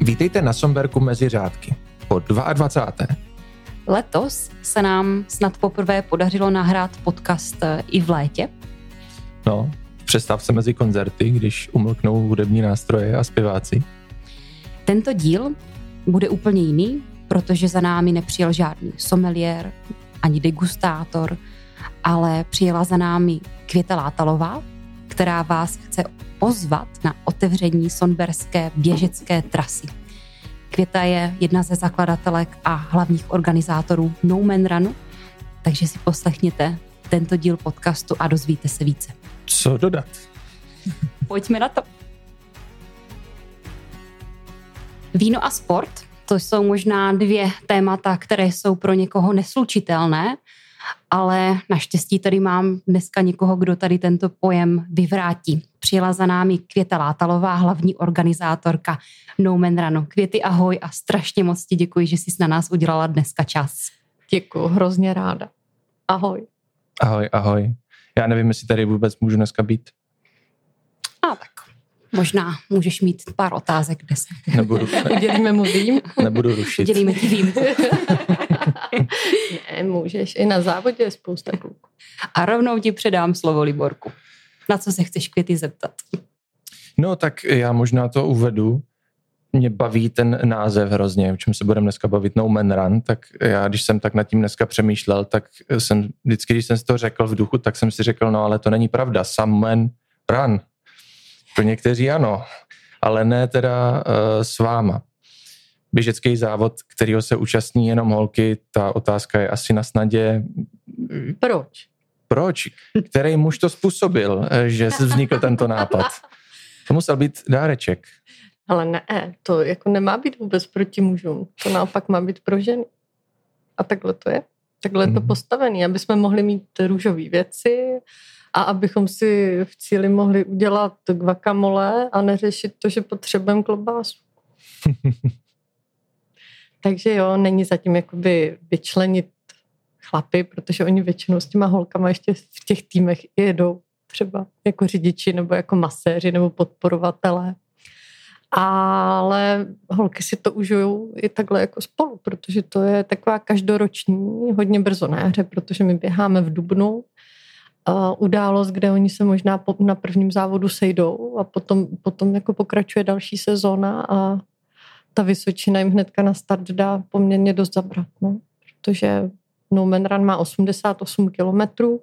Vítejte na Somberku mezi řádky. Po 22. Letos se nám snad poprvé podařilo nahrát podcast eh, i v létě. No, v přestávce mezi koncerty, když umlknou hudební nástroje a zpěváci. Tento díl bude úplně jiný, protože za námi nepřijel žádný sommelier ani degustátor, ale přijela za námi Květa Látalová, která vás chce pozvat na otevření sonberské běžecké trasy. Květa je jedna ze zakladatelek a hlavních organizátorů No Man Runu, takže si poslechněte tento díl podcastu a dozvíte se více. Co dodat? Pojďme na to. Víno a sport, to jsou možná dvě témata, které jsou pro někoho neslučitelné, ale naštěstí tady mám dneska někoho, kdo tady tento pojem vyvrátí. Přijela za námi Květa Látalová, hlavní organizátorka No Man Run. Květy, ahoj a strašně moc ti děkuji, že jsi na nás udělala dneska čas. Děkuji, hrozně ráda. Ahoj. Ahoj, ahoj. Já nevím, jestli tady vůbec můžu dneska být. A tak, možná můžeš mít pár otázek dnes. Nebudu, ne, Udělíme mu výjimku. nebudu rušit. Dělíme ti výjimku. ne, můžeš. I na závodě je spousta kluků. A rovnou ti předám slovo Liborku. Na co se chceš Květy zeptat? No tak já možná to uvedu. Mě baví ten název hrozně, o čem se budeme dneska bavit, No Man Run, tak já, když jsem tak nad tím dneska přemýšlel, tak jsem vždycky, když jsem si to řekl v duchu, tak jsem si řekl, no ale to není pravda, Some Man Run. Pro někteří ano, ale ne teda uh, s váma. Běžecký závod, kterýho se účastní jenom holky, ta otázka je asi na snadě, Proč? proč? Který muž to způsobil, že vznikl tento nápad? To musel být dáreček. Ale ne, to jako nemá být vůbec proti mužům. To naopak má být pro ženy. A takhle to je. Takhle je to Mhm. postavené, aby jsme mohli mít růžové věci a abychom si v cíli mohli udělat guacamole a neřešit to, že potřebujeme klobásu. Takže jo, není zatím jakoby vyčlenit chlapy, protože oni většinou s těma holkama ještě v těch týmech jedou třeba jako řidiči nebo jako maséři nebo podporovatelé. Ale holky si to užijou i takhle jako spolu, protože to je taková každoroční, hodně brzo na jaře, protože my běháme v Dubnu, událost, kde oni se možná na prvním závodu sejdou a potom, potom jako pokračuje další sezóna a ta Vysočina jim hnedka na start dá poměrně dost zabrat, no. protože No Man Run má 88 kilometrů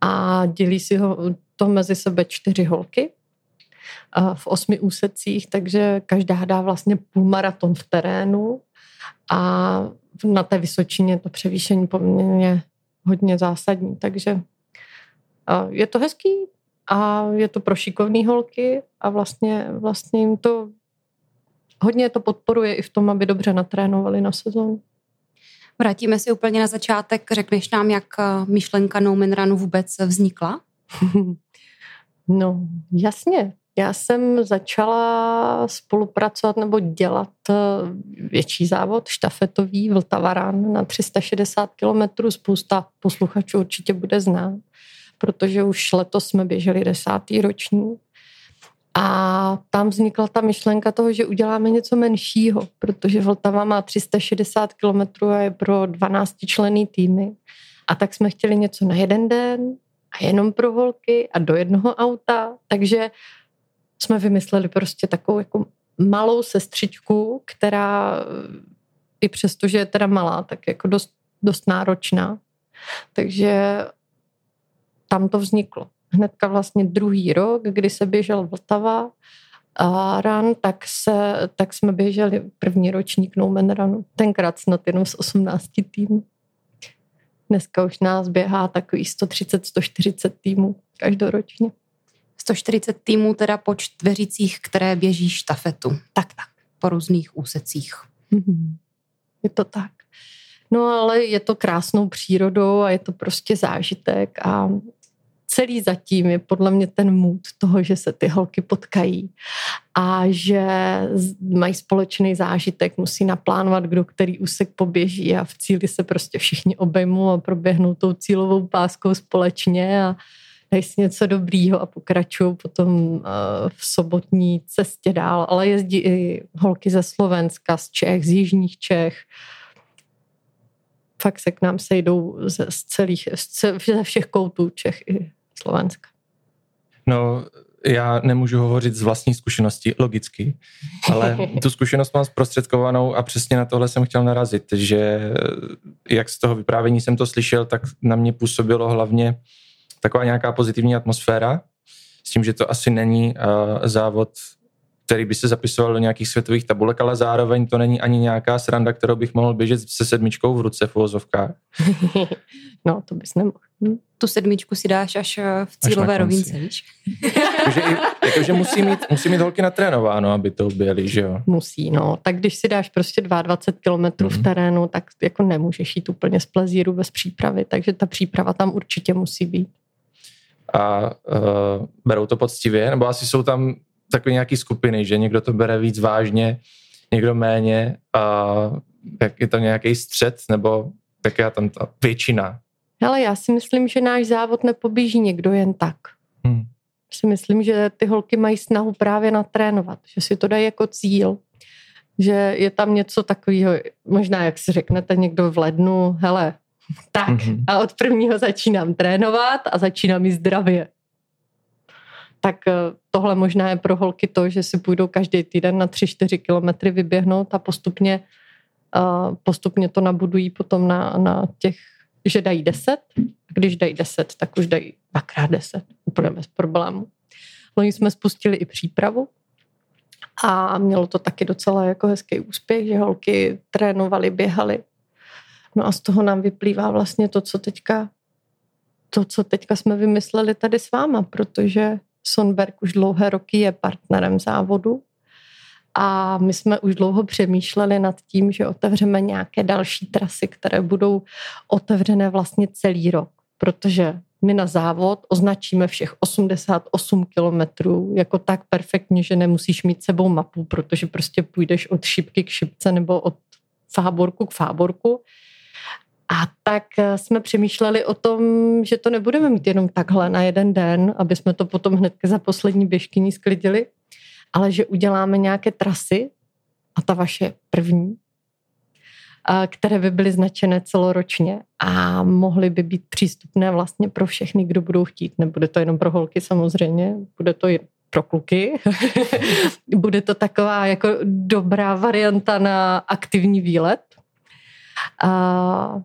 a dělí si ho to mezi sebe čtyři holky v osmi úsecích, takže každá dá vlastně půlmaraton v terénu a na té Vysočině to převýšení poměrně hodně zásadní, takže je to hezký a je to pro šikovný holky a vlastně, vlastně jim to hodně to podporuje i v tom, aby dobře natrénovali na sezónu. Vrátíme si úplně na začátek. Řekneš nám, jak eh, myšlenka No Man Runu vůbec vznikla? No, jasně. Já jsem začala spolupracovat nebo dělat eh, větší závod, štafetový Vltavarán na 360 km. Spousta posluchačů určitě bude znát, protože už letos jsme běželi desátý ročník. A tam vznikla ta myšlenka toho, že uděláme něco menšího, protože Vltava má 360 km a je pro 12 člený týmy. A tak jsme chtěli něco na jeden den a jenom pro holky a do jednoho auta. Takže jsme vymysleli prostě takovou jako malou sestřičku, která i přesto, že je teda malá, tak jako dost, dost náročná. Takže tam to vzniklo. Hnedka vlastně druhý rok, kdy se běžel Vltava a run, tak, se, tak jsme běželi první ročník No Man Runu. Tenkrát snad jenom z 18 týmů. Dneska už nás běhá takový 130-140 týmů každoročně. 140 týmů teda po čtveřicích, které běží štafetu. Tak, tak, po různých úsecích. Mhm. Je to tak. No ale je to krásnou přírodou a je to prostě zážitek a celý zatím je podle mě ten mood toho, že se ty holky potkají a že mají společný zážitek, musí naplánovat, kdo který úsek poběží a v cíli se prostě všichni obejmou a proběhnou tou cílovou páskou společně a dají si něco dobrýho a pokračují potom uh, v sobotní cestě dál, ale jezdí i holky ze Slovenska, z Čech, z Jižních Čech. Fakt se k nám sejdou ze, z celých, ze všech koutů Čech i Slovenska. No, já nemůžu hovořit z vlastní zkušenosti, logicky, ale tu zkušenost mám zprostředkovanou a přesně na tohle jsem chtěl narazit, že jak z toho vyprávění jsem to slyšel, tak na mě působilo hlavně taková nějaká pozitivní atmosféra, s tím, že to asi není uh, závod který by se zapisoval do nějakých světových tabulek, ale zároveň to není ani nějaká sranda, kterou bych mohl běžet se sedmičkou v ruce v uvozovkách. no, to bys nemohl. Tu sedmičku si dáš až eh, v cílové rovince, víš? jakože, jakože musí, mít, musí mít holky natrénováno, aby to byly, že jo? Musí, no. Tak když si dáš prostě 22 kilometrů mm-hmm. v mhm. terénu, tak jako nemůžeš jít úplně z plezíru bez přípravy, takže ta příprava tam určitě musí být. A uh, berou to poctivě? Nebo asi jsou tam takové nějaký skupiny, že někdo to bere víc vážně, někdo méně a jak je to nějaký střed, nebo jak je tam ta většina? Ale já si myslím, že náš závod nepobíží někdo jen tak. Hmm. Si myslím, že ty holky mají snahu právě natrénovat, že si to dají jako cíl, že je tam něco takového, možná jak si řeknete někdo v lednu, hele, tak mm-hmm. a od prvního začínám trénovat a začínám i zdravě tak eh, tohle možná je pro holky to, že si půjdou každý týden na 3-4 kilometry vyběhnout a postupně, uh, postupně to nabudují potom na, na těch, že dají 10. Když dají 10, tak už dají dvakrát 10, úplně bez problému. Loni jsme spustili i přípravu a mělo to taky docela jako hezký úspěch, že holky trénovaly, běhaly. No a z toho nám vyplývá vlastně to, co teďka to, co teďka jsme vymysleli tady s váma, protože Sonberg už dlouhé roky je partnerem závodu a my jsme už dlouho přemýšleli nad tím, že otevřeme nějaké další trasy, které budou otevřené vlastně celý rok, protože my na závod označíme všech 88 kilometrů jako tak perfektně, že nemusíš mít sebou mapu, protože prostě půjdeš od šipky k šipce nebo od fáborku k fáborku. A tak eh, jsme přemýšleli o tom, že to nebudeme mít jenom takhle na jeden den, aby jsme to potom hned za poslední běžkyní sklidili, ale že uděláme nějaké trasy a ta vaše první, které by byly značené celoročně a mohly by být přístupné vlastně pro všechny, kdo budou chtít. Nebude to jenom pro holky samozřejmě, bude to i pro kluky. bude to taková jako dobrá varianta na aktivní výlet. A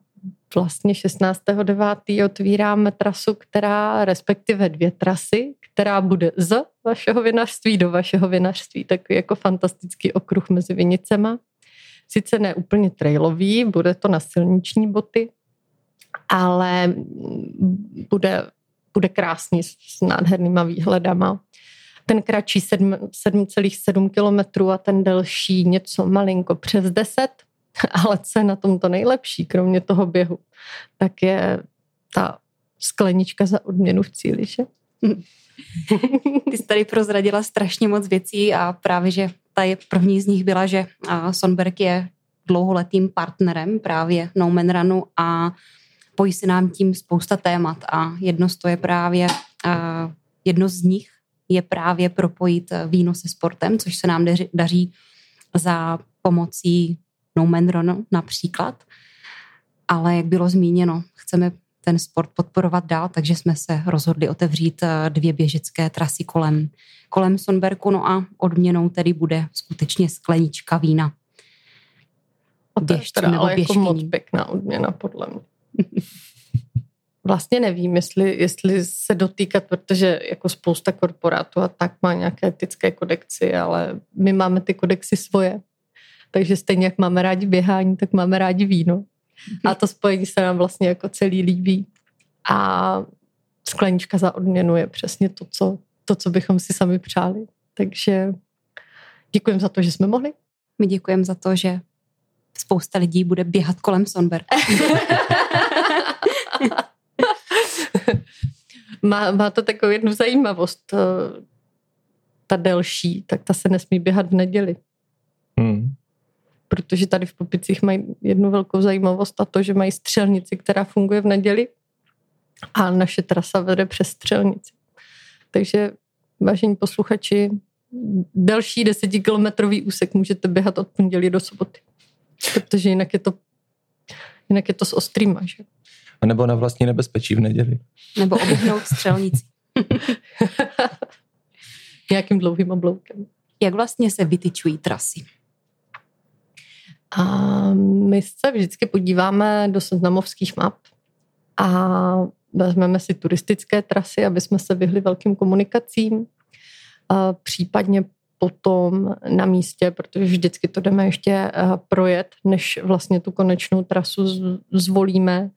vlastně 16.9. otvíráme trasu, která, respektive dvě trasy, která bude z vašeho vinařství do vašeho vinařství. Takový jako fantastický okruh mezi vinicema. Sice ne úplně trailový, bude to na silniční boty, ale bude, bude krásný s nádhernýma výhledama. Ten kratší 7,7 km a ten delší něco malinko přes 10 Ale co je na tom to nejlepší, kromě toho běhu, tak je ta sklenička za odměnu v cíli, že? Ty jsi tady prozradila strašně moc věcí a právě, že ta je první z nich byla, že Sonberg je dlouholetým partnerem právě No Man Runu a pojí se nám tím spousta témat a jedno z to je právě, jedno z nich je právě propojit víno se sportem, což se nám daří za pomocí No Man Run například. Ale jak bylo zmíněno, chceme ten sport podporovat dál, takže jsme se rozhodli otevřít eh, dvě běžecké trasy kolem, kolem Sonberku, no a odměnou tedy bude skutečně sklenička vína. A to Běžci, je teda ale jako moc pěkná odměna, podle mě. vlastně nevím, jestli, jestli se dotýkat, protože jako spousta korporátů a tak má nějaké etické kodexy, ale my máme ty kodexy svoje. Takže stejně jak máme rádi běhání, tak máme rádi víno. A to spojení se nám vlastně jako celý líbí. A sklenička za odměnu je přesně to, co, to, co bychom si sami přáli. Takže děkujeme za to, že jsme mohli. My děkujeme za to, že spousta lidí bude běhat kolem Sonberg. má, má to takovou jednu zajímavost. Ta delší, tak ta se nesmí běhat v neděli. Protože tady v Popicích mají jednu velkou zajímavost a to, že mají střelnici, která funguje v neděli a naše trasa vede přes střelnici. Takže, vážení posluchači, delší desetikilometrový úsek můžete běhat od pondělí do soboty. Protože jinak je to, jinak je to s ostrýma, že? A nebo na vlastní nebezpečí v neděli. Nebo oběhnout střelnici. Nějakým dlouhým obloukem. Jak vlastně se vytyčují trasy? A my se vždycky podíváme do seznamovských map a vezmeme si turistické trasy, aby jsme se vyhli velkým komunikacím. A případně potom na místě, protože vždycky to jdeme ještě eh, projet, než vlastně tu konečnou trasu zvolíme,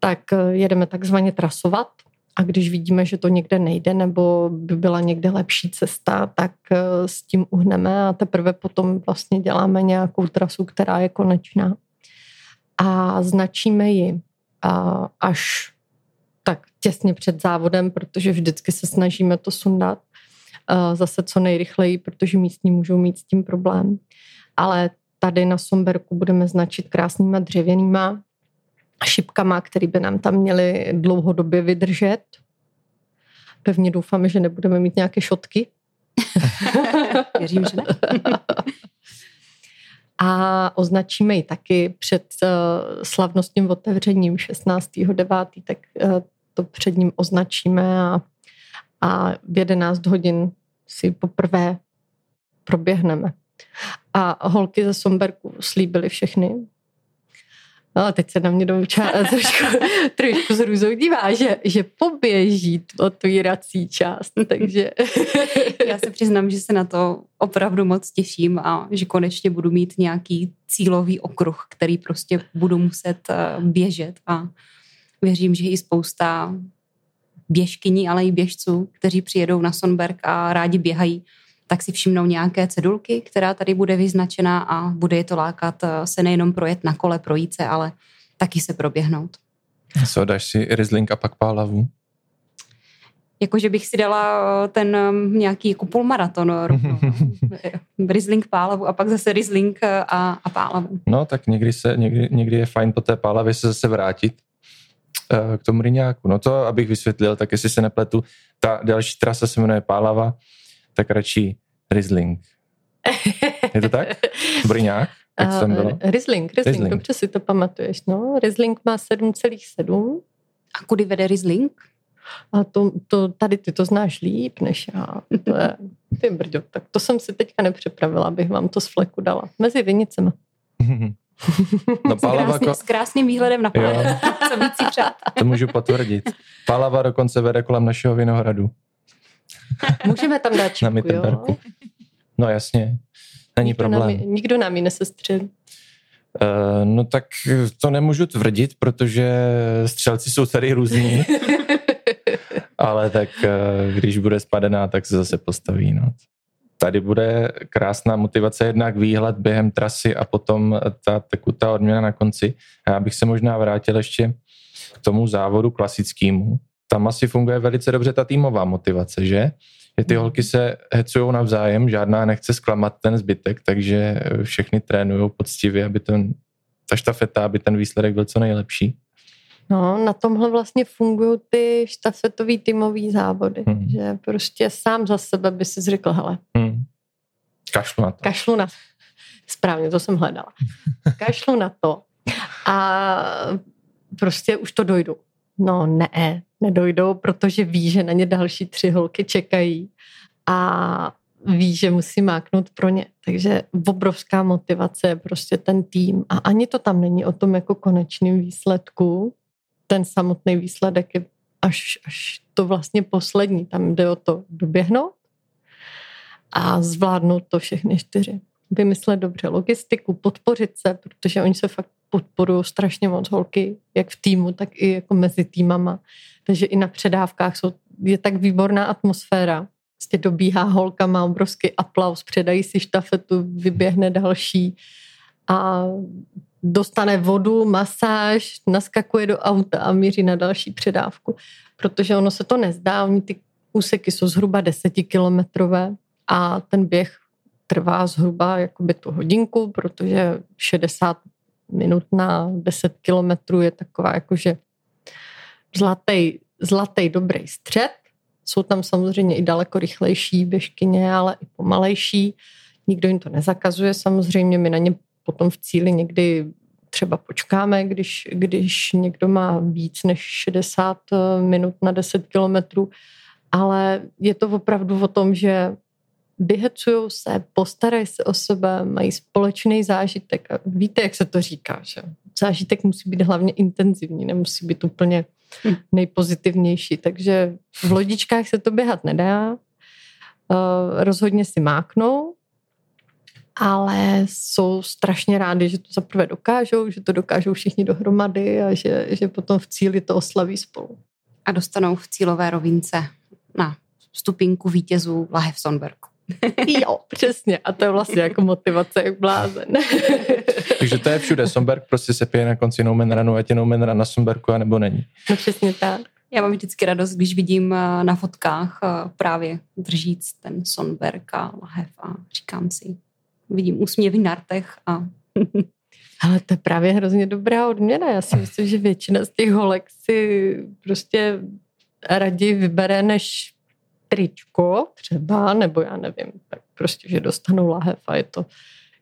tak eh, jedeme takzvaně trasovat a když vidíme, že to někde nejde nebo by byla někde lepší cesta, tak eh, s tím uhneme a teprve potom vlastně děláme nějakou trasu, která je konečná. A značíme ji až tak těsně před závodem, protože vždycky se snažíme to sundat eh, zase co nejrychleji, protože místní můžou mít s tím problém. Ale tady na Somberku budeme značit krásnýma dřevěnýma šipkama, které by nám tam měly dlouhodobě vydržet. Pevně doufáme, že nebudeme mít nějaké šotky. Věřím, že ne. A označíme ji taky před uh, slavnostním otevřením 16.9., tak uh, to před ním označíme a, a v 11 hodin si poprvé proběhneme. A holky ze Somberku slíbily všechny, No, teď se na mě doučá trošku, trošku s hrůzou dívá, že, že poběží otvírací část, takže... Já se přiznám, že se na to opravdu moc těším a že konečně budu mít nějaký cílový okruh, který prostě budu muset eh, běžet. A věřím, že i spousta běžkyní, ale i běžců, kteří přijedou na Sonberg a rádi běhají, tak si všimnou nějaké cedulky, která tady bude vyznačená a bude je to lákat eh, se nejenom projet na kole, projít se, ale taky se proběhnout. Co, dáš si Riesling a pak pálavu? Jakože bych si dala eh, ten mm, nějaký jako půlmaraton rovnou. Riesling pálavu a pak zase Riesling eh, a, a pálavu. No tak někdy, se, někdy, někdy je fajn po té pálavě se zase vrátit k tomu Riňáku. No to, abych vysvětlil, tak jestli se nepletu, ta další trasa se jmenuje Pálava, tak radši Riesling. Je to tak? Brňák? Jak to tam bylo? Riesling, Riesling, Riesling, dobře si to pamatuješ. No. Riesling má 7,7. A kudy vede Riesling? A to, to, tady ty to znáš líp než já. To je, ty brďo, tak to jsem si teďka nepřipravila, abych vám to z fleku dala. Mezi vinicemi. No, Pálava s, krásný, s krásným výhledem na Pálavu. Co víc si přát. To můžu potvrdit. Pálava dokonce vede kolem našeho vinohradu. Můžeme tam dát čipku, jo? No jasně, není nikdo problém. Nám, nikdo nám ji nesestřel. Uh, no tak to nemůžu tvrdit, protože střelci jsou tady různí. Ale tak uh, když bude spadená, tak se zase postaví. No. Tady bude krásná motivace, jednak výhled během trasy a potom ta tekutá odměna na konci. A já bych se možná vrátil ještě k tomu závodu klasickému, tam asi funguje velice dobře ta týmová motivace, že? Že ty holky se hecují navzájem, žádná nechce zklamat ten zbytek, takže všechny trénují poctivě, aby ten, ta štafeta, aby ten výsledek byl co nejlepší. No, na tomhle vlastně fungují ty štafetový týmový závody, hmm. že prostě sám za sebe by si řekl, hele. Hmm. Kašlu na to. Kašlu na Správně, to jsem hledala. Kašlu na to. A prostě už to dojdu. No ne, nedojdou, protože ví, že na ně další tři holky čekají a ví, že musí máknout pro ně. Takže obrovská motivace je prostě ten tým. A ani to tam není o tom jako konečným výsledku. Ten samotný výsledek je až, až to vlastně poslední. Tam jde o to doběhnout a zvládnout to všechny čtyři. Vymyslet dobře logistiku, podpořit se, protože oni se fakt podporují strašně moc holky, jak v týmu, tak i jako mezi týmama. Takže i na předávkách jsou, je tak výborná atmosféra. Prostě dobíhá holka, má obrovský aplaus, předají si štafetu, vyběhne další a dostane vodu, masáž, naskakuje do auta a míří na další předávku. Protože ono se to nezdá, oni ty úseky jsou zhruba desetikilometrové a ten běh trvá zhruba jakoby tu hodinku, protože 60 minut na 10 kilometrů je taková jakože zlatý, zlatý dobrý střed. Jsou tam samozřejmě i daleko rychlejší běžkyně, ale i pomalejší. Nikdo jim to nezakazuje samozřejmě, my na ně potom v cíli někdy třeba počkáme, když, když někdo má víc než 60 eh, minut na 10 kilometrů, ale je to opravdu o tom, že vyhecují se, postarají se o sebe, mají společný zážitek. A víte, jak se to říká, že zážitek musí být hlavně intenzivní, nemusí být úplně hm. nejpozitivnější. Takže v lodičkách se to běhat nedá. Uh, rozhodně si máknou, ale jsou strašně rádi, že to zaprvé dokážou, že to dokážou všichni dohromady a že, že potom v cíli to oslaví spolu. A dostanou v cílové rovince na stupinku vítězů Lahev Sonbergu. jo, přesně. A to je vlastně jako motivace jak blázen. Takže to je všude. Somberg prostě se pije na konci No Runu, ať je No Run na Sombergu, anebo není. No přesně tak. Já mám vždycky radost, když vidím eh, na fotkách eh, právě držíc ten Sonberg a Lahev a říkám si, vidím úsměvy na rtech a ale to je právě hrozně dobrá odměna. Já si myslím, že většina z těch holek si prostě raději vybere, než tričko třeba, nebo já nevím, tak prostě, že dostanou lahev a je to,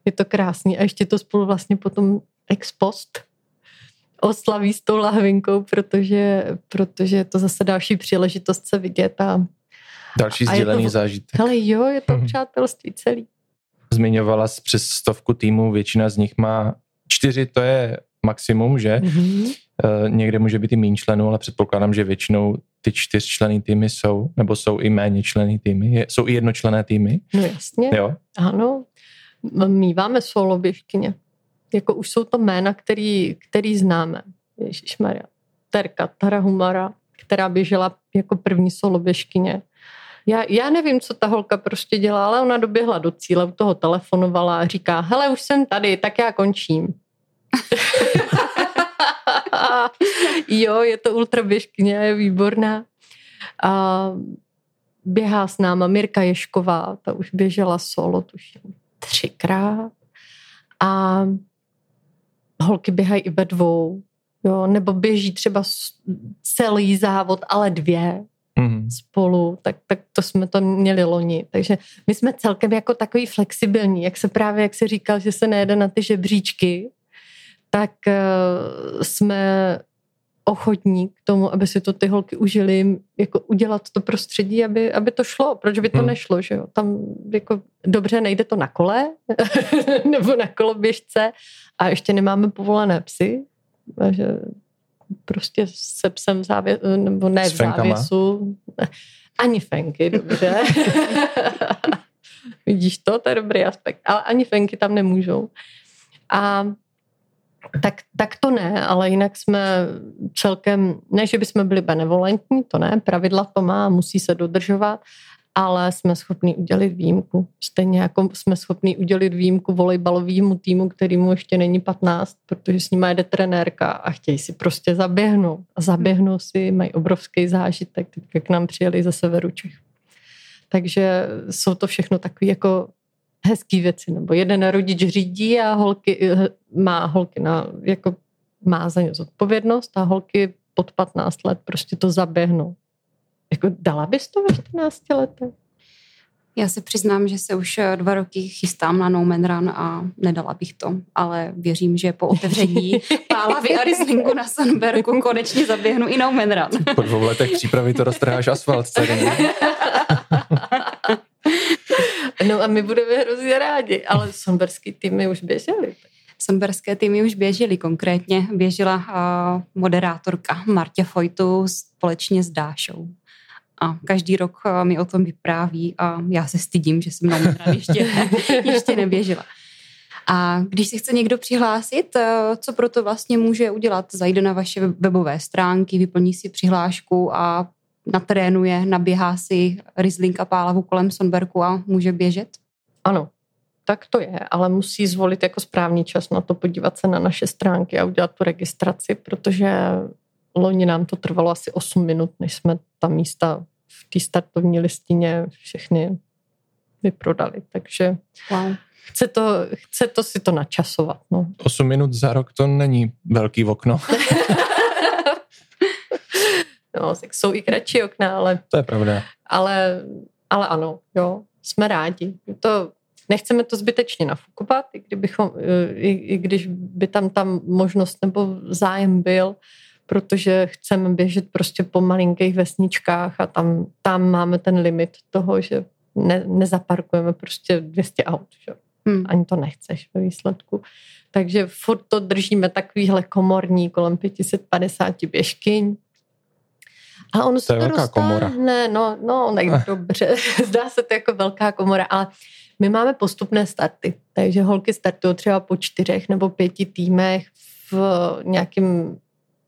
je to krásný. A ještě to spolu vlastně potom ex post oslaví s tou lahvinkou, protože, protože je to zase další příležitost se vidět a Další sdělený zážitek. Ale jo, je to hmm. přátelství celý. Zmiňovala jsi přes stovku týmů, většina z nich má čtyři, to je maximum, že? Mm-hmm. někde může být i méně členů, ale předpokládám, že většinou ty čtyřčlený týmy jsou, nebo jsou i méně člený týmy, jsou i jednočlené týmy. No jasně, jo? ano. Míváme solo běžkyně. Jako už jsou to jména, který, který známe. Maria. Terka Tarahumara, která běžela jako první solo běžkyně. Já, já nevím, co ta holka prostě dělá, ale ona doběhla do cíle, u toho telefonovala a říká, hele, už jsem tady, tak já končím. jo, je to ultra běžkyně, je výborná. A běhá s náma Mirka Ješková, ta už běžela solo, tuším, třikrát. A holky běhají i ve dvou, jo, nebo běží třeba celý závod, ale dvě mm-hmm. spolu, tak, tak to jsme to měli loni. Takže my jsme celkem jako takový flexibilní, jak se právě, jak se říkal, že se nejede na ty žebříčky, tak uh, jsme ochotní k tomu, aby si to ty holky užili, jako udělat to prostředí, aby, aby to šlo. Proč by to hmm. nešlo, že jo? Tam jako dobře nejde to na kole nebo na koloběžce a ještě nemáme povolené psy, že prostě se psem závě, nebo ne v závěsu. Ani fenky, dobře. Vidíš to? To je dobrý aspekt. Ale ani fenky tam nemůžou. A tak, tak to ne, ale jinak jsme celkem, ne, že bychom byli benevolentní, to ne, pravidla to má, musí se dodržovat, ale jsme schopni udělit výjimku. Stejně jako jsme schopni udělit výjimku volejbalovému týmu, který mu ještě není 15, protože s ním jde trenérka a chtějí si prostě zaběhnout. A zaběhnou si, mají obrovský zážitek, teď k nám přijeli ze severu Čech. Takže jsou to všechno takové jako hezký věci, nebo jeden rodič řídí a holky, eh, má holky na, jako má za ně zodpovědnost a holky pod 15 let prostě to zaběhnou. Jako dala bys to ve 14 letech? Já se přiznám, že se už eh, dva roky chystám na No Man Run a nedala bych to, ale věřím, že po otevření pálavy a Rieslingu na Sunbergu konečně zaběhnu i No Man Run. Po dvou letech přípravy to roztrháš asfalt celý. No a my budeme hrozně rádi, ale sonberský týmy už běžely. Sonberské týmy už běžely, konkrétně běžela uh, moderátorka Martě Fojtu společně s Dášou. A každý rok uh, mi o tom vypráví a já se stydím, že jsem na ještě, ještě neběžela. A když si chce někdo přihlásit, co pro to vlastně může udělat? Zajde na vaše webové stránky, vyplní si přihlášku a natrénuje, naběhá si Riesling a pálavu kolem Sonberku a může běžet? Ano, tak to je, ale musí zvolit jako správný čas na to, podívat se na naše stránky a udělat tu registraci, protože loni nám to trvalo asi 8 minut, než jsme ta místa v té startovní listině všechny vyprodali, takže wow. chce, to, chce to si to načasovat. No. 8 minut za rok to není velký okno. No, tak jsou i kratší okna, ale... To je pravda. Ale, ale ano, jo, jsme rádi. To, nechceme to zbytečně nafukovat, i, kdybychom, i, i když by tam tam možnost nebo zájem byl, protože chceme běžet prostě po malinkých vesničkách a tam, tam máme ten limit toho, že ne, nezaparkujeme prostě 200 aut. Že? Hmm. Ani to nechceš ve výsledku. Takže furt to držíme takovýhle komorní kolem 550 běžkyň. A ono to se je velká komora. No, no, tak ah. dobře. Zdá se to jako velká komora, ale my máme postupné starty. Takže holky startují třeba po čtyřech nebo pěti týmech v nějakém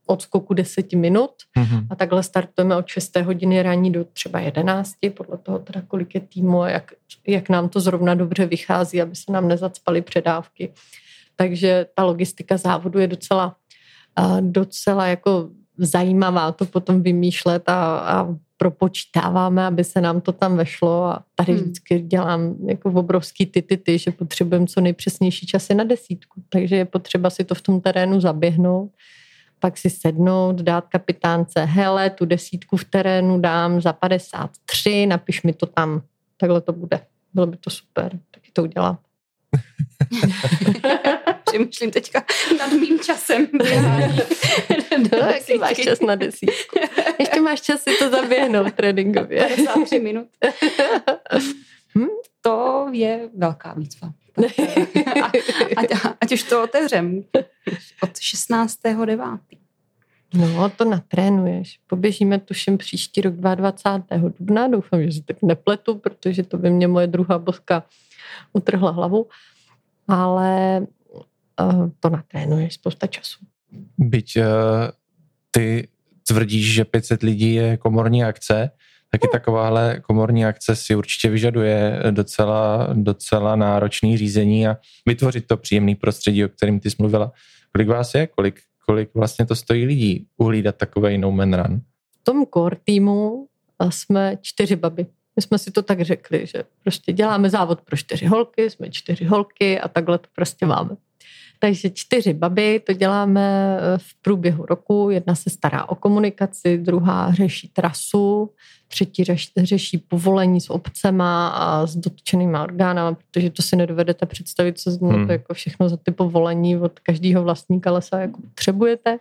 odskoku deseti minut mm-hmm. a takhle startujeme od 6. hodiny ranní do třeba 11, podle toho teda kolik je týmu a jak, jak nám to zrovna dobře vychází, aby se nám nezacpaly předávky. Takže ta logistika závodu je docela, docela jako zajímavá to potom vymýšlet a, a propočítáváme, aby se nám to tam vešlo a tady hmm. vždycky dělám jako obrovský ty, ty, ty, že potřebujeme co nejpřesnější časy na desítku, takže je potřeba si to v tom terénu zaběhnout, pak si sednout, dát kapitánce, hele, tu desítku v terénu dám za 53, napiš mi to tam, takhle to bude. Bylo by to super, taky to udělám. Přemýšlím teďka nad mým časem. no, jaký máš čas na desítku? Ještě máš čas si to zaběhnout tréninkově. 53 minut. hm? To je velká výzva. ať, ať už to otevřem. Od 16.9. No, to natrénuješ. Poběžíme tuším příští rok 22. dubna. Doufám, že se tak nepletu, protože to by mě moje druhá boska utrhla hlavu. Ale to natrénuješ spousta času. Byť uh, ty tvrdíš, že 500 lidí je komorní akce, taky takováhle komorní akce si určitě vyžaduje docela, docela náročný řízení a vytvořit to příjemný prostředí, o kterém ty jsi mluvila. Kolik vás je? Kolik, kolik vlastně to stojí lidí uhlídat takový no man run? V tom core týmu jsme čtyři baby. My jsme si to tak řekli, že prostě děláme závod pro čtyři holky, jsme čtyři holky a takhle to prostě máme. Takže čtyři baby, to děláme eh, v průběhu roku. Jedna se stará o komunikaci, druhá řeší trasu, třetí řeší povolení s obcema a s dotčenýma orgánama, protože to si nedovedete představit, co hmm. to jako všechno za ty povolení od každého vlastníka lesa jako potřebujete.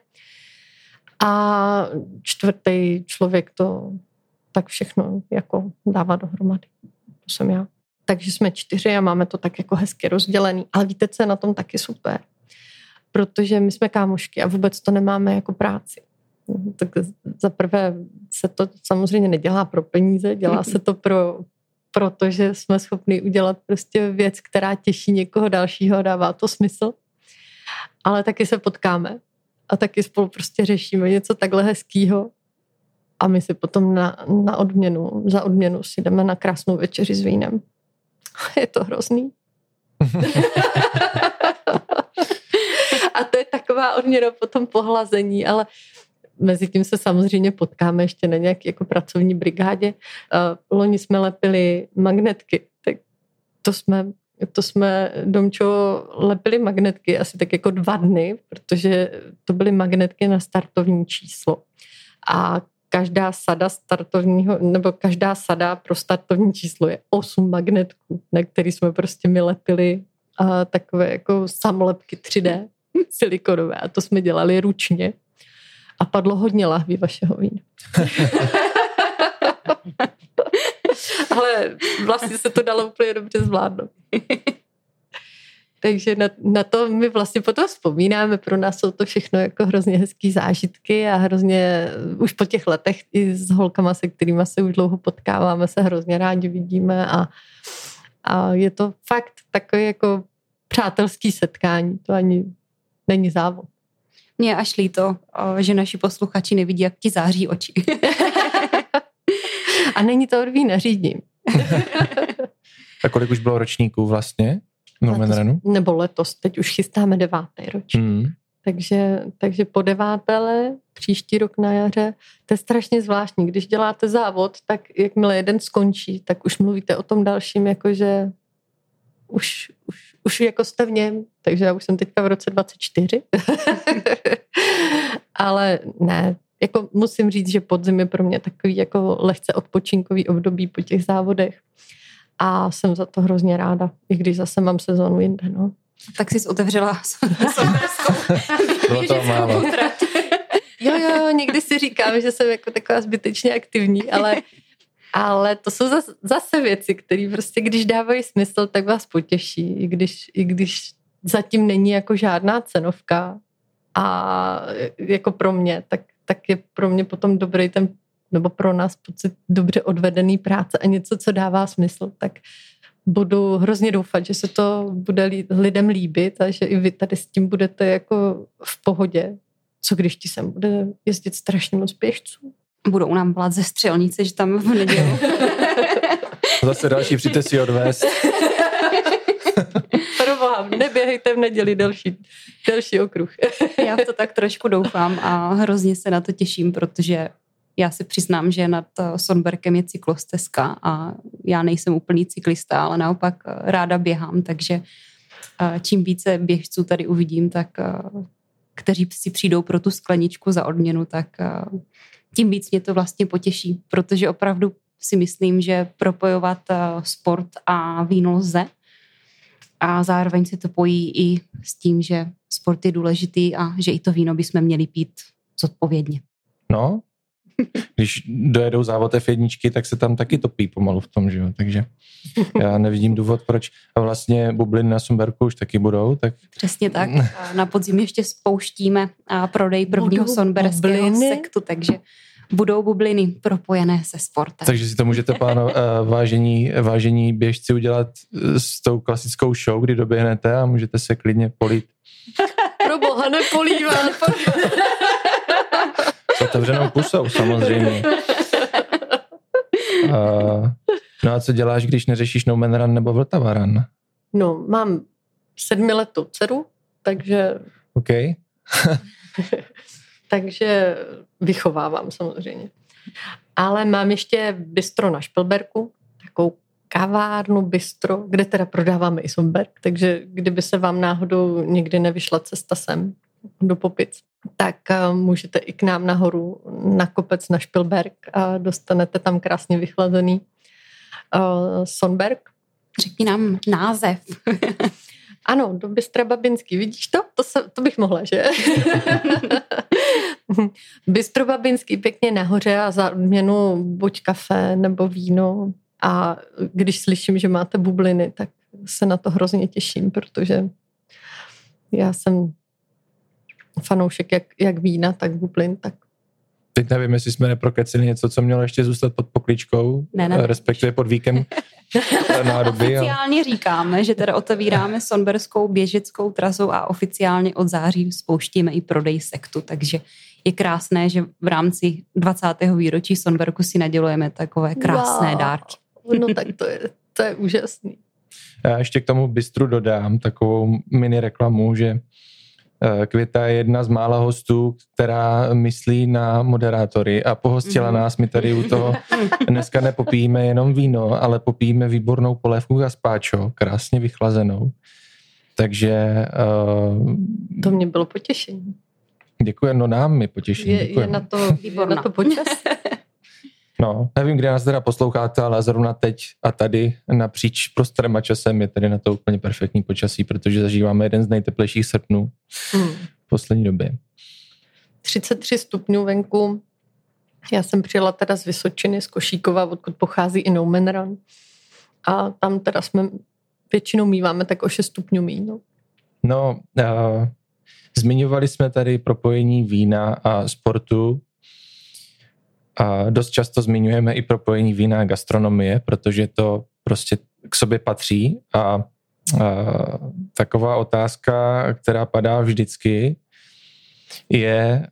A čtvrtý člověk to tak všechno jako dává dohromady. To jsem já. Takže jsme čtyři a máme to tak jako hezky rozdělený. Ale víte, co je na tom taky super? Protože my jsme kámošky a vůbec to nemáme jako práci. Tak za prvé se to samozřejmě nedělá pro peníze, dělá se to pro, protože jsme schopni udělat prostě věc, která těší někoho dalšího, dává to smysl. Ale taky se potkáme a taky spolu prostě řešíme něco takhle hezkýho a my si potom na, na odměnu, za odměnu si jdeme na krásnou večeři s vínem. Je to hrozný. a to je taková odměna potom pohlazení, ale mezi tím se samozřejmě potkáme ještě na nějaké jako pracovní brigádě. Loni jsme lepili magnetky, tak to jsme, to jsme, Domčo, lepili magnetky asi tak jako dva dny, protože to byly magnetky na startovní číslo. A každá sada startovního, nebo každá sada pro startovní číslo je 8 magnetků, na který jsme prostě my lepili a takové jako samolepky 3D silikonové a to jsme dělali ručně a padlo hodně lahví vašeho vína. Ale vlastně se to dalo úplně dobře zvládnout. Takže na, na to my vlastně potom vzpomínáme. Pro nás jsou to všechno jako hrozně hezký zážitky a hrozně už po těch letech i s holkama, se kterými se už dlouho potkáváme, se hrozně rádi vidíme a, a je to fakt takový jako přátelský setkání. To ani není závod. Mně až líto, že naši posluchači nevidí, jak ti září oči. a není to od vína, řídím. a kolik už bylo ročníků vlastně? Letos, Nebo letos, teď už chystáme devátý ročník. Mm. Takže, takže po devátele, příští rok na jaře, to je strašně zvláštní. Když děláte závod, tak jakmile jeden skončí, tak už mluvíte o tom dalším, jakože už, už, už jako jste v něm. Takže já už jsem teďka v roce 24. Ale ne, jako musím říct, že podzim je pro mě takový jako lehce odpočinkový období po těch závodech. A jsem za to hrozně ráda, i když zase mám sezonu jinde, no. Tak jsi otevřela Bylo to málo. Jo, jo, někdy si říkám, že jsem jako taková zbytečně aktivní, ale, ale to jsou zase, zase věci, které prostě, když dávají smysl, tak vás potěší, i když, i když zatím není jako žádná cenovka a jako pro mě, tak, tak je pro mě potom dobrý ten, nebo pro nás pocit dobře odvedený práce a něco, co dává smysl, tak budu hrozně doufat, že se to bude lidem líbit a že i vy tady s tím budete jako v pohodě. Co když ti sem bude jezdit strašně moc běžců? Budou nám volat ze střelnice, že tam v neděli. Zase další přijďte si odvést. Proboha, neběhejte v neděli delší, delší okruh. Já to tak trošku doufám a hrozně se na to těším, protože já si přiznám, že nad eh, Sonberkem je cyklostezka a já nejsem úplný cyklista, ale naopak eh, ráda běhám, takže eh, čím více běžců tady uvidím, tak kteří si přijdou pro tu skleničku za odměnu, tak tím víc mě to vlastně potěší, protože opravdu si myslím, že propojovat sport a víno lze a zároveň se to pojí i s tím, že sport je důležitý a že i to víno bychom měli pít zodpovědně. No, když dojedou závod F1, tak se tam taky topí pomalu v tom, že jo? Takže já nevidím důvod, proč. A vlastně bubliny na Sumberku už taky budou, tak... Přesně tak. A na podzim ještě spouštíme a prodej prvního sonberského sektu, takže budou bubliny propojené se sportem. Takže si to můžete, páno, uh, vážení, vážení běžci, udělat eh, s tou klasickou show, kdy doběhnete a můžete se klidně polít. Pro boha, nepolívat. Otevřenou pusou, samozřejmě. Uh, no a co děláš, když neřešíš No Man Run nebo Vltava Run? No, mám sedmiletou dceru, takže... OK. takže vychovávám samozřejmě. Ale mám ještě bistro na Špilberku, takovou kavárnu, bistro, kde teda prodáváme i Somberg, takže kdyby se vám náhodou někdy nevyšla cesta sem do Popic, tak eh, můžete i k nám nahoru na kopec na Špilberg a dostanete tam krásně vychlazený uh, Sonberg. Řekni nám název. ano, do Bystra Babinský. Vidíš to? To, se, to bych mohla, že? Bystro Babinský pěkně nahoře a za odměnu buď kafe nebo víno. A když slyším, že máte bubliny, tak se na to hrozně těším, protože já jsem fanoušek jak, jak vína, tak bublin, tak Teď nevím, jestli jsme neprokecili něco, co mělo ještě zůstat pod pokličkou, ne, ne. respektive pod víkem nádoby. Oficiálně a... říkáme, že teda otevíráme sonberskou běžeckou trasu a oficiálně od září spouštíme i prodej sektu, takže je krásné, že v rámci 20. výročí Sonberku si nadělujeme takové krásné wow. dárky. No tak to je, to je úžasný. Já ještě k tomu bistru dodám takovou mini reklamu, že Květa je jedna z mála hostů, která myslí na moderátory a pohostila mm-hmm. nás. My tady u toho dneska nepopijíme jenom víno, ale popijeme výbornou polévku gazpacho, krásně vychlazenou. Takže... Uh, to mě bylo potěšení. Děkuji, no nám mi potěšení. Je, je na to, je na to počas. No, nevím, kde nás teda posloucháte, ale zrovna teď a tady napříč prostorem a časem je tady na to úplně perfektní počasí, protože zažíváme jeden z nejteplejších srpnů hmm. v poslední době. 33 stupňů venku. Já jsem přijela teda z Vysočiny, z Košíkova, odkud pochází i No Run. A tam teda jsme většinou míváme tak o 6 stupňů míň. No, no uh, zmiňovali jsme tady propojení vína a sportu a dost často zmiňujeme i propojení vína a gastronomie, protože to prostě k sobě patří a, a taková otázka, která padá vždycky, je,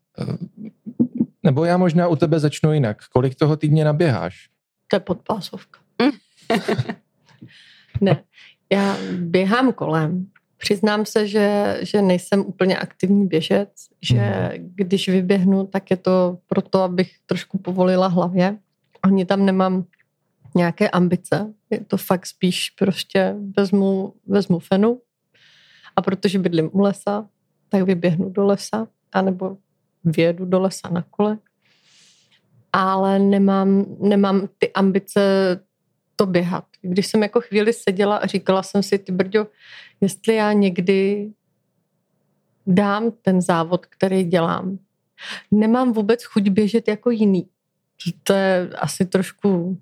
nebo já možná u tebe začnu jinak. Kolik toho týdně naběháš? To je podpásovka. ne, já běhám kolem. Přiznám se, že, že nejsem úplně aktivní běžec, že hmm. když vyběhnu, tak je to proto, abych trošku povolila hlavě. Ani tam nemám nějaké ambice. Je to fakt spíš prostě vezmu, vezmu fenu a protože bydlím u lesa, tak vyběhnu do lesa anebo vědu do lesa na kole. ale nemám, nemám ty ambice to běhat. Když jsem jako chvíli seděla a říkala jsem si, ty brďo, jestli já někdy dám ten závod, který dělám, nemám vůbec chuť běžet jako jiný. To je asi trošku,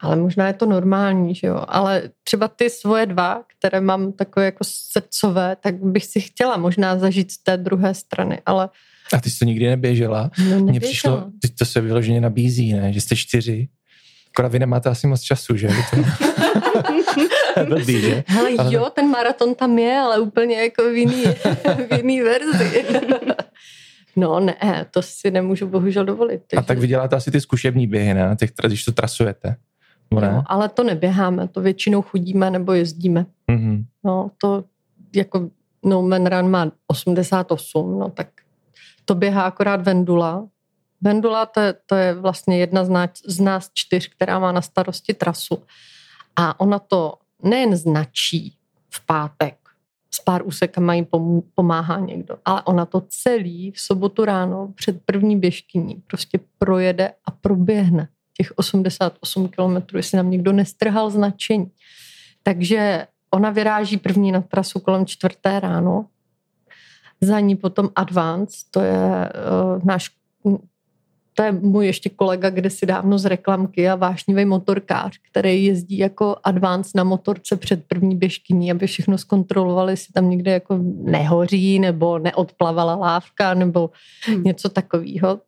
ale možná je to normální, že jo. Ale třeba ty svoje dva, které mám takové jako srdcové, tak bych si chtěla možná zažít z té druhé strany, ale a ty jsi to nikdy neběžela? No, Mně přišlo, ty to se vyloženě nabízí, ne? Že jste čtyři. Akorát vy nemáte asi moc času, že? to blbý, že? Hele, ale... jo, ten maraton tam je, ale úplně jako v jiný, v jiný verzi. No ne, to si nemůžu bohužel dovolit. Takže... A tak vy děláte asi ty zkušební běhy, ne? Těch, když to trasujete. No, ne? ale to neběháme, to většinou chodíme nebo jezdíme. Mm-hmm. No, to jako No Man Run má 88, no tak to běhá akorát Vendula. Vendula to je, to je vlastně jedna z nás, z nás čtyř, která má na starosti trasu. A ona to nejen značí v pátek, s pár úsekama jim pomáhá někdo, ale ona to celý v sobotu ráno před první běžkyní prostě projede a proběhne těch 88 kilometrů, jestli nám někdo nestrhal značení. Takže ona vyráží první na trasu kolem čtvrté ráno, za ní potom Advance, to je uh, náš to je můj ještě kolega, kde si dávno z reklamky a vášnivý motorkář, který jezdí jako advance na motorce před první běžkyní, aby všechno zkontrolovali, jestli tam někde jako nehoří nebo neodplavala lávka nebo hmm. něco takového.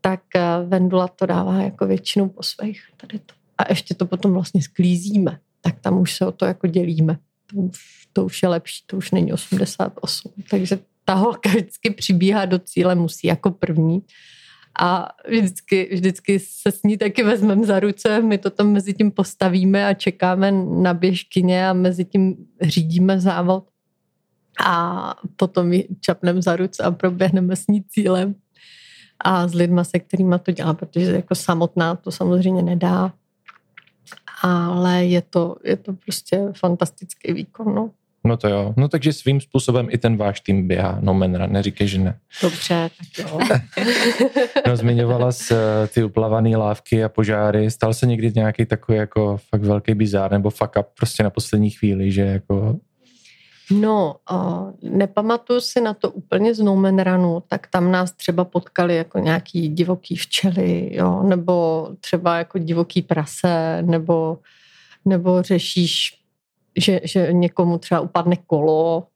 Tak eh, Vendula to dává jako většinou po svých tady to. A ještě to potom vlastně sklízíme, tak tam už se o to jako dělíme to už, to už je lepší, to už není 88. Takže ta holka vždycky přibíhá do cíle, musí jako první. A vždycky, vždycky se s ní taky vezmeme za ruce, my to tam mezi tím postavíme a čekáme na běžkyně a mezi tím řídíme závod. A potom ji čapneme za ruce a proběhneme s ní cílem. A s lidma, se kterými to dělá, protože jako samotná to samozřejmě nedá ale je to, je to prostě fantastický výkon. No. No to jo. No takže svým způsobem i ten váš tým běhá. No menra, neříkej, že ne. Dobře, tak jo. no zmiňovala jsi eh, ty uplavané lávky a požáry. Stal se někdy nějaký takový jako fakt velký bizár nebo fuck up prostě na poslední chvíli, že jako No, uh, nepamatuju si na to úplně z Noumenranu, tak tam nás třeba potkali jako nějaký divoký včely, jo, nebo třeba jako divoký prase, nebo, nebo řešíš, že, že někomu třeba upadne kolo,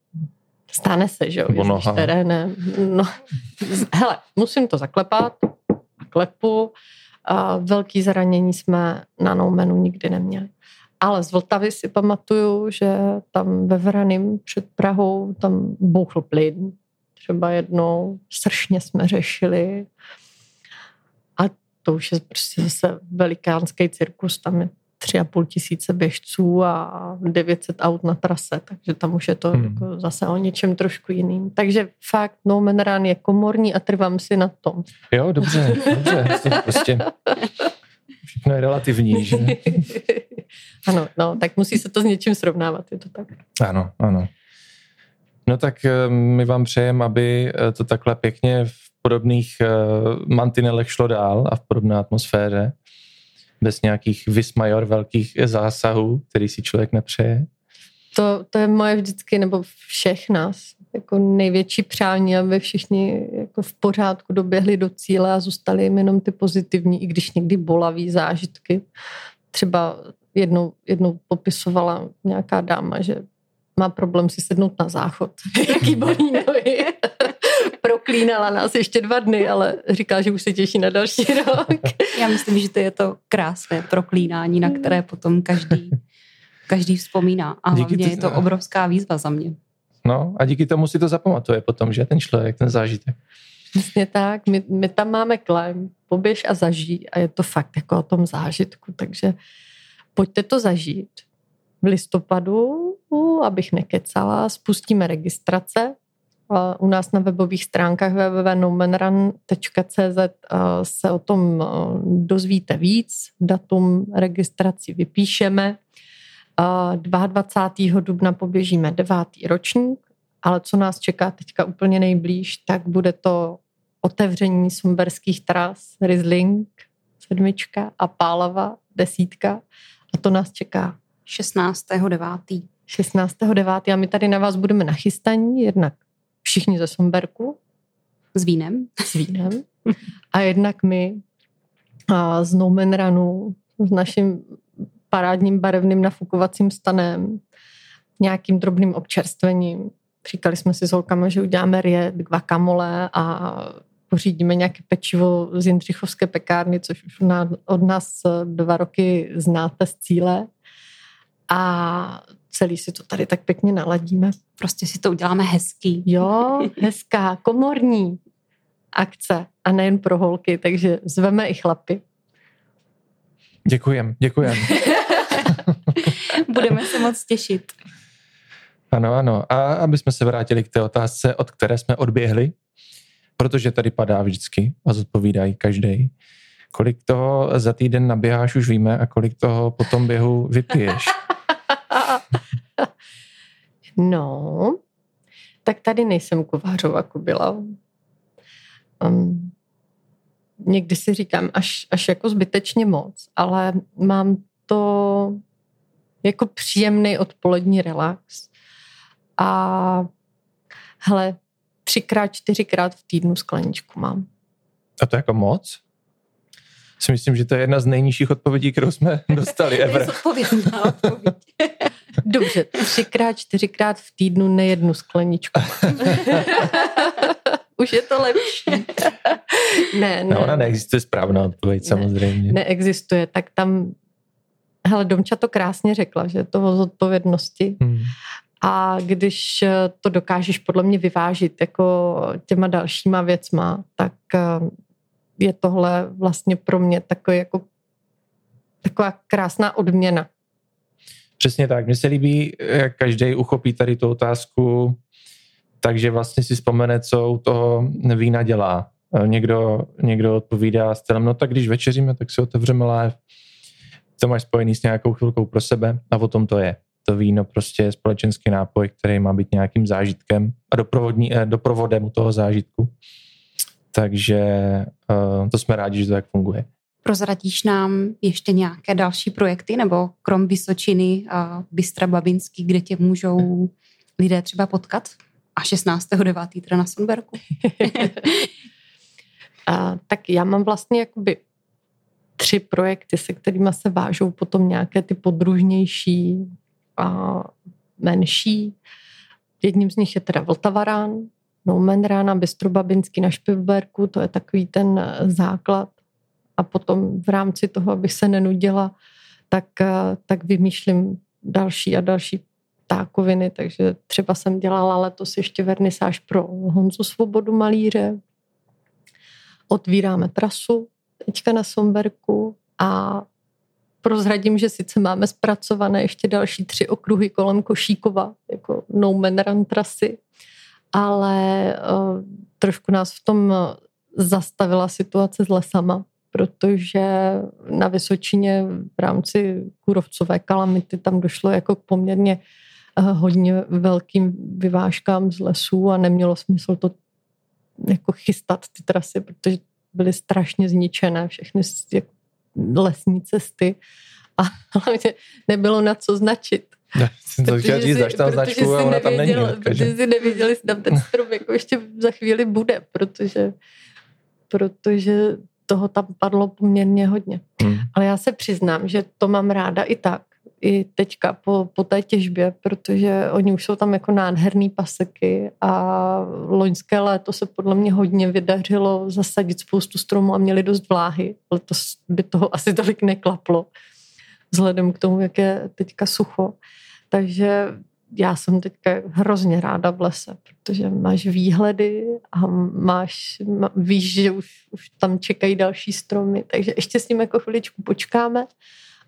stane se, že jo, jezdíš terénem. No, hele, musím to zaklepat, klepu, a velký zranění jsme na Noumenu nikdy neměli. Ale z Vltavy si pamatuju, že tam ve Vranym před Prahou tam bouchl plyn. Třeba jednou sršně jsme řešili. A to už je prostě zase velikánský cirkus. Tam je tři a půl tisíce běžců a 900 aut na trase, takže tam už je to hmm. jako zase o něčem trošku jiným. Takže fakt No Man Run je komorní a trvám si na tom. Jo, dobře, dobře. prostě všechno je relativní, že? ano, no, tak musí se to s něčím srovnávat, je to tak. Ano, ano. No tak eh, my vám přejeme, aby eh, to takhle pěkně v podobných eh, mantinelech šlo dál a v podobné atmosféře, bez nějakých vysmajor velkých zásahů, který si člověk nepřeje. To, to je moje vždycky, nebo všech nás, jako největší přání, aby všichni jako v pořádku doběhli do cíle a zůstali jim jenom ty pozitivní, i když někdy bolaví zážitky. Třeba jednou, jednou popisovala nějaká dáma, že má problém si sednout na záchod. Jaký bolí nohy. Proklínala nás ještě dva dny, ale říká, že už se těší na další rok. Já myslím, že to je to krásné proklínání, na které potom každý, každý vzpomíná. A Díky hlavně je to obrovská výzva za mě. No a díky tomu si to zapamatuje potom, že ten člověk, ten zážitek. Přesně tak, my, my tam máme klem, poběž a zažij a je to fakt jako o tom zážitku, takže pojďte to zažít. V listopadu, abych nekecala, spustíme registrace. U nás na webových stránkách www.nomenrun.cz se o tom dozvíte víc. Datum registraci vypíšeme. 22. dubna poběžíme devátý ročník, ale co nás čeká teďka úplně nejblíž, tak bude to otevření sumberských tras, Riesling, sedmička a Pálava, desítka. A to nás čeká 16.9. 16.9. A my tady na vás budeme nachystaní, jednak všichni ze Somberku. S vínem. S vínem. A jednak my a z Noumenranu, s naším parádním barevným nafukovacím stanem, nějakým drobným občerstvením. Říkali jsme si s holkama, že uděláme riet, guacamole a pořídíme nějaké pečivo z Jindřichovské pekárny, což už od nás dva roky znáte z cíle. A celý si to tady tak pěkně naladíme. Prostě si to uděláme hezký. Jo, hezká, komorní akce a nejen pro holky, takže zveme i chlapy. Děkujem, děkujem. Budeme se moc těšit. Ano, ano. A aby jsme se vrátili k té otázce, od které jsme odběhli, protože tady padá vždycky a zodpovídají každý. Kolik toho za týden naběháš, už víme, a kolik toho po tom běhu vypiješ? no, tak tady nejsem kovářová byla. Um, někdy si říkám až, až jako zbytečně moc, ale mám to jako příjemný odpolední relax. A hele, třikrát, čtyřikrát v týdnu skleničku mám. A to jako moc? Si myslím, že to je jedna z nejnižších odpovědí, kterou jsme dostali ever. odpověď. Dobře, třikrát, čtyřikrát v týdnu nejednu skleničku. Už je to lepší. ne, ne. No, ona neexistuje správná odpověď, ne, samozřejmě. Neexistuje, tak tam Hele, Domča to krásně řekla, že je to o zodpovědnosti. Hmm. A když to dokážeš podle mě vyvážit jako těma dalšíma věcma, tak eh, je tohle vlastně pro mě takový jako taková krásná odměna. Přesně tak. Mně se líbí, jak každý uchopí tady tu otázku, takže vlastně si vzpomene, co u toho vína dělá. Eh, někdo, někdo odpovídá stylem, no tak když večeříme, tak si otevřeme live. To máš spojený s nějakou chvilkou pro sebe a o tom to je. To víno prostě je společenský nápoj, který má být nějakým zážitkem a doprovodní, eh, doprovodem u toho zážitku. Takže uh, to jsme rádi, že to tak funguje. Prozradíš nám ještě nějaké další projekty, nebo krom Vysočiny a Bystra Babinský, kde tě můžou lidé třeba potkat? A 16.9. teda na Sonberku. a, tak já mám vlastně jakoby tři projekty, se kterými se vážou potom nějaké ty podružnější a menší. Jedním z nich je teda Vltavarán, Noumenrána, Bystrobabinský na Špilberku, to je takový ten základ. A potom v rámci toho, abych se nenudila, tak, eh, tak vymýšlím další a další ptákoviny, takže třeba jsem dělala letos ještě vernisáž pro Honzu Svobodu malíře. Otvíráme trasu teďka na Somberku a prozradím, že sice máme zpracované ještě další tři okruhy kolem Košíkova, jako no man run trasy, ale uh, trošku nás v tom zastavila situace s lesama, protože na Vysočině v rámci kůrovcové kalamity tam došlo jako k poměrně uh, hodně velkým vyvážkám z lesů a nemělo smysl to jako chystat ty trasy, protože byly strašně zničené všechny lesní cesty a hlavně nebylo na co značit. Ne, to chtěl říct, zaš tam značku a ona tam není. Protože si nevěděli, jestli tam ten strom jako ještě za chvíli bude, protože, protože toho tam padlo poměrně hodně. Hmm. Ale já se přiznám, že to mám ráda i tak, i teďka po, po té těžbě, protože oni už jsou tam jako nádherný paseky a loňské léto se podle mě hodně vydařilo zasadit spoustu stromů a měli dost vláhy. Letos by toho asi tolik neklaplo vzhledem k tomu, jak je teďka sucho. Takže já jsem teďka hrozně ráda v lese, protože máš výhledy a máš, víš, že už, už tam čekají další stromy, takže ještě s ním jako chviličku počkáme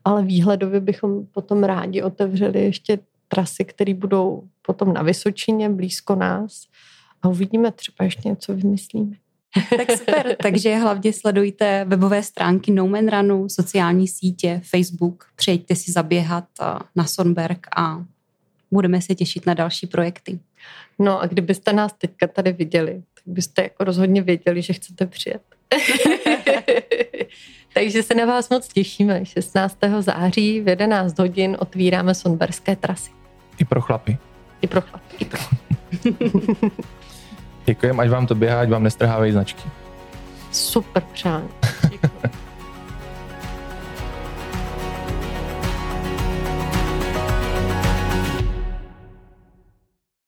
ale výhledově bychom potom rádi otevřeli ještě trasy, které budou potom na Vysočině, blízko nás a uvidíme, třeba ještě něco vymyslíme. tak super, takže hlavně sledujte webové stránky No Man Runu, sociální sítě, Facebook, přejďte si zaběhat na Sonberg a budeme se těšit na další projekty. No a kdybyste nás teďka tady viděli, tak byste jako rozhodně věděli, že chcete přijet. Takže se na vás moc těšíme. 16. září v 11 hodin otvíráme sonberské trasy. I pro chlapy. I pro chlapy. I pro Děkujem, ať vám to běhá, ať vám nestrhávají značky. Super přání.